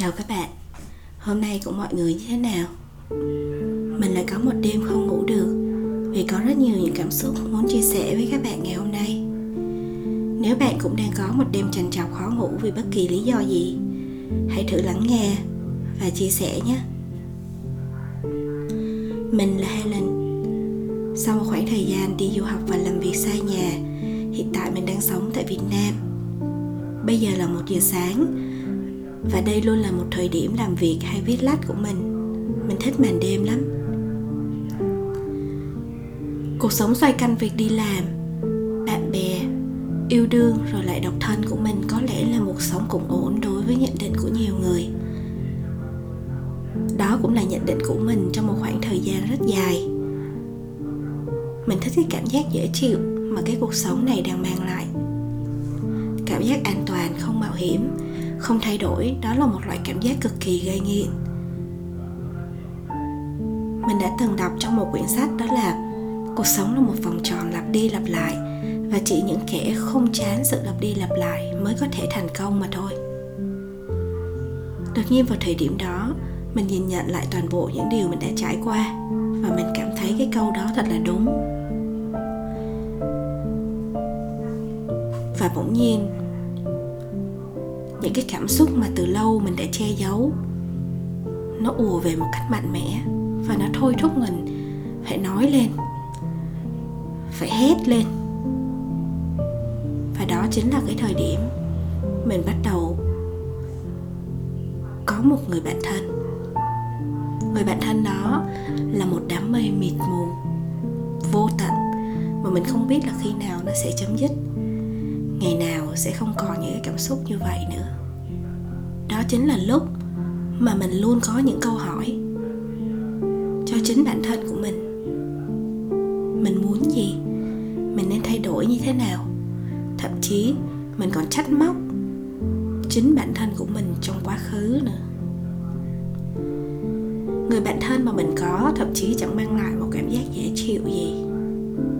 Chào các bạn. Hôm nay của mọi người như thế nào? Mình lại có một đêm không ngủ được Vì có rất nhiều những cảm xúc muốn chia sẻ với các bạn ngày hôm nay. Nếu bạn cũng đang có một đêm trằn trọc khó ngủ vì bất kỳ lý do gì, Hãy thử lắng nghe và chia sẻ nhé. Mình là Helen. Sau một khoảng thời gian đi du học và làm việc xa nhà, Hiện tại mình đang sống tại Việt Nam. Bây giờ là một giờ sáng và đây luôn là một thời điểm làm việc hay viết lách của mình. Mình thích màn đêm lắm. Cuộc sống xoay quanh việc đi làm, bạn bè, yêu đương rồi lại độc thân của mình có lẽ là một sống cũng ổn đối với nhận định của nhiều người. Đó cũng là nhận định của mình trong một khoảng thời gian rất dài. Mình thích cái cảm giác dễ chịu mà cái cuộc sống này đang mang lại. Cảm giác an toàn, không mạo hiểm không thay đổi, đó là một loại cảm giác cực kỳ gây nghiện. Mình đã từng đọc trong một quyển sách đó là cuộc sống là một vòng tròn lặp đi lặp lại, và chỉ những kẻ không chán sự lặp đi lặp lại mới có thể thành công mà thôi. Đột nhiên vào thời điểm đó, mình nhìn nhận lại toàn bộ những điều mình đã trải qua, và mình cảm thấy cái câu đó thật là đúng. Và bỗng nhiên những cái cảm xúc mà từ lâu mình đã che giấu, nó ùa về một cách mạnh mẽ và nó thôi thúc mình phải nói lên, phải hét lên. Và đó chính là cái thời điểm mình bắt đầu có một người bạn thân. Người bạn thân đó là một đám mây mịt mù, vô tận mà mình không biết là khi nào nó sẽ chấm dứt ngày nào sẽ không còn những cái cảm xúc như vậy nữa. Đó chính là lúc mà mình luôn có những câu hỏi cho chính bản thân của mình. Mình muốn gì? Mình nên thay đổi như thế nào? Thậm chí mình còn trách móc chính bản thân của mình trong quá khứ nữa. Người bạn thân mà mình có thậm chí chẳng mang lại một cảm giác dễ chịu gì.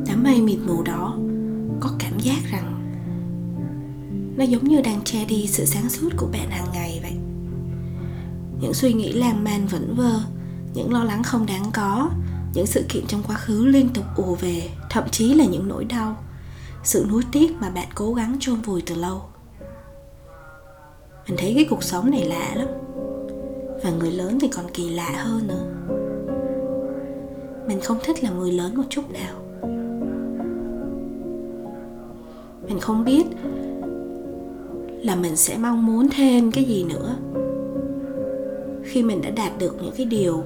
Đám mây mịt mù đó có cảm giác rằng nó giống như đang che đi sự sáng suốt của bạn hàng ngày vậy. Những suy nghĩ lan man vẩn vơ, những lo lắng không đáng có, những sự kiện trong quá khứ liên tục ùa về, thậm chí là những nỗi đau, sự nuối tiếc mà bạn cố gắng chôn vùi từ lâu. Mình thấy cái cuộc sống này lạ lắm, và người lớn thì còn kỳ lạ hơn nữa. Mình không thích là người lớn một chút nào. Mình không biết là mình sẽ mong muốn thêm cái gì nữa. Khi mình đã đạt được những cái điều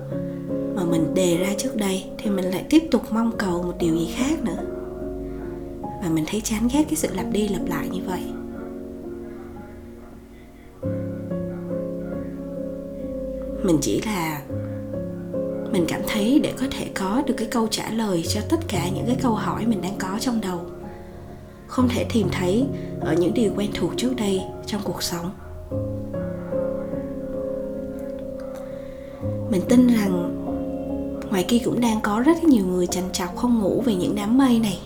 mà mình đề ra trước đây, thì mình lại tiếp tục mong cầu một điều gì khác nữa. Và mình thấy chán ghét cái sự lặp đi lặp lại như vậy. Mình chỉ là mình cảm thấy để có thể có được cái câu trả lời cho tất cả những cái câu hỏi mình đang có trong đầu không thể tìm thấy ở những điều quen thuộc trước đây trong cuộc sống. Mình tin rằng ngoài kia cũng đang có rất nhiều người chằn chọc không ngủ về những đám mây này.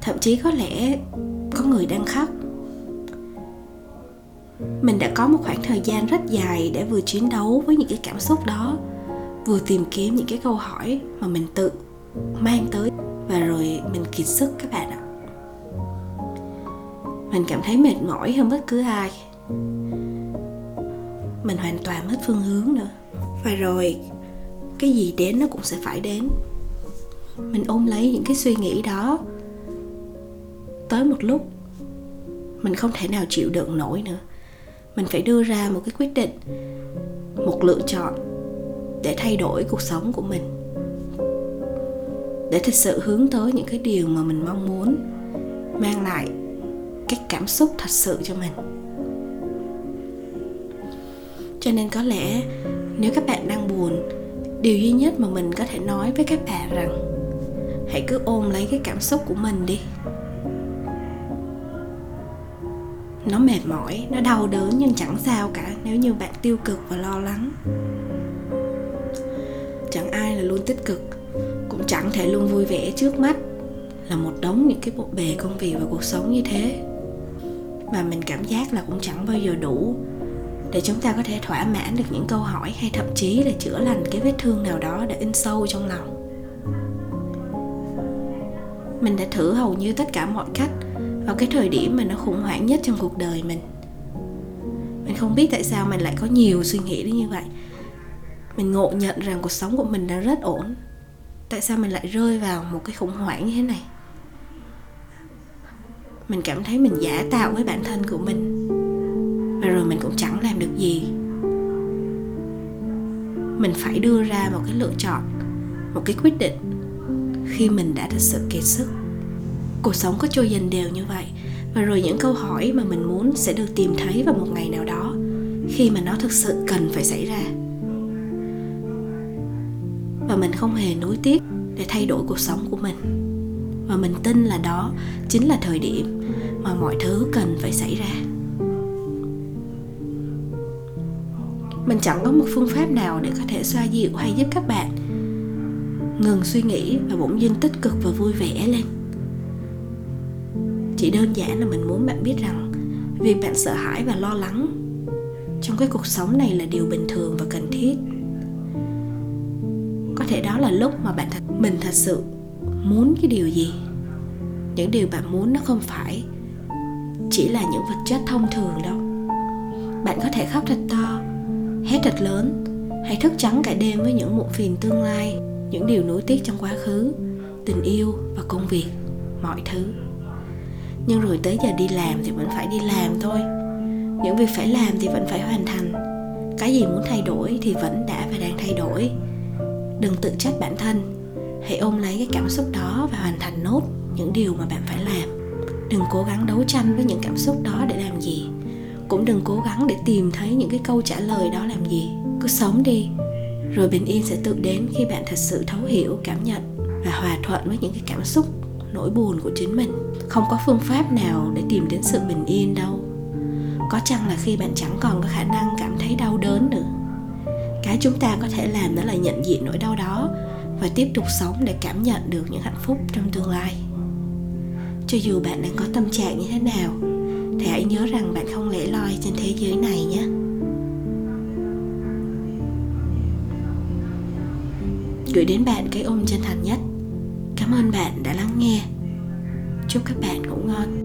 Thậm chí có lẽ có người đang khóc. Mình đã có một khoảng thời gian rất dài để vừa chiến đấu với những cái cảm xúc đó, vừa tìm kiếm những cái câu hỏi mà mình tự mang tới và rồi mình kiệt sức các bạn ạ mình cảm thấy mệt mỏi hơn bất cứ ai. Mình hoàn toàn mất phương hướng nữa. Và rồi, cái gì đến nó cũng sẽ phải đến. Mình ôm lấy những cái suy nghĩ đó. Tới một lúc, mình không thể nào chịu đựng nổi nữa. Mình phải đưa ra một cái quyết định, một lựa chọn để thay đổi cuộc sống của mình. Để thực sự hướng tới những cái điều mà mình mong muốn, mang lại cái cảm xúc thật sự cho mình. Cho nên có lẽ nếu các bạn đang buồn, điều duy nhất mà mình có thể nói với các bạn rằng, hãy cứ ôm lấy cái cảm xúc của mình đi. Nó mệt mỏi, nó đau đớn nhưng chẳng sao cả nếu như bạn tiêu cực và lo lắng. Chẳng ai là luôn tích cực, cũng chẳng thể luôn vui vẻ trước mắt là một đống những cái bộ bề công việc và cuộc sống như thế mà mình cảm giác là cũng chẳng bao giờ đủ để chúng ta có thể thỏa mãn được những câu hỏi hay thậm chí là chữa lành cái vết thương nào đó đã in sâu trong lòng. Mình đã thử hầu như tất cả mọi cách vào cái thời điểm mà nó khủng hoảng nhất trong cuộc đời mình. Mình không biết tại sao mình lại có nhiều suy nghĩ đến như vậy. Mình ngộ nhận rằng cuộc sống của mình đang rất ổn. Tại sao mình lại rơi vào một cái khủng hoảng như thế này? Mình cảm thấy mình giả tạo với bản thân của mình. Và rồi mình cũng chẳng làm được gì. Mình phải đưa ra một cái lựa chọn, một cái quyết định khi mình đã thật sự kiệt sức. Cuộc sống có trôi dần đều như vậy, và rồi những câu hỏi mà mình muốn sẽ được tìm thấy vào một ngày nào đó khi mà nó thực sự cần phải xảy ra. Và mình không hề nuối tiếc để thay đổi cuộc sống của mình mà mình tin là đó chính là thời điểm mà mọi thứ cần phải xảy ra. Mình chẳng có một phương pháp nào để có thể xoa dịu hay giúp các bạn ngừng suy nghĩ và bỗng dưng tích cực và vui vẻ lên. Chỉ đơn giản là mình muốn bạn biết rằng việc bạn sợ hãi và lo lắng trong cái cuộc sống này là điều bình thường và cần thiết. Có thể đó là lúc mà bạn thật, mình thật sự muốn cái điều gì. Những điều bạn muốn nó không phải chỉ là những vật chất thông thường đâu. Bạn có thể khóc thật to, hét thật lớn, hay thức trắng cả đêm với những muộn phiền tương lai, những điều nối tiếc trong quá khứ, tình yêu và công việc, mọi thứ. Nhưng rồi tới giờ đi làm thì vẫn phải đi làm thôi. Những việc phải làm thì vẫn phải hoàn thành. Cái gì muốn thay đổi thì vẫn đã và đang thay đổi. Đừng tự trách bản thân hãy ôm lấy cái cảm xúc đó và hoàn thành nốt những điều mà bạn phải làm. Đừng cố gắng đấu tranh với những cảm xúc đó để làm gì. Cũng đừng cố gắng để tìm thấy những cái câu trả lời đó làm gì. Cứ sống đi. Rồi bình yên sẽ tự đến khi bạn thật sự thấu hiểu, cảm nhận và hòa thuận với những cái cảm xúc, nỗi buồn của chính mình. Không có phương pháp nào để tìm đến sự bình yên đâu. Có chăng là khi bạn chẳng còn có khả năng cảm thấy đau đớn nữa? Cái chúng ta có thể làm đó là nhận diện nỗi đau đó và tiếp tục sống để cảm nhận được những hạnh phúc trong tương lai. Cho dù bạn đang có tâm trạng như thế nào, thì hãy nhớ rằng bạn không lẻ loi trên thế giới này nhé. Gửi đến bạn cái ôm chân thành nhất. Cảm ơn bạn đã lắng nghe. Chúc các bạn ngủ ngon.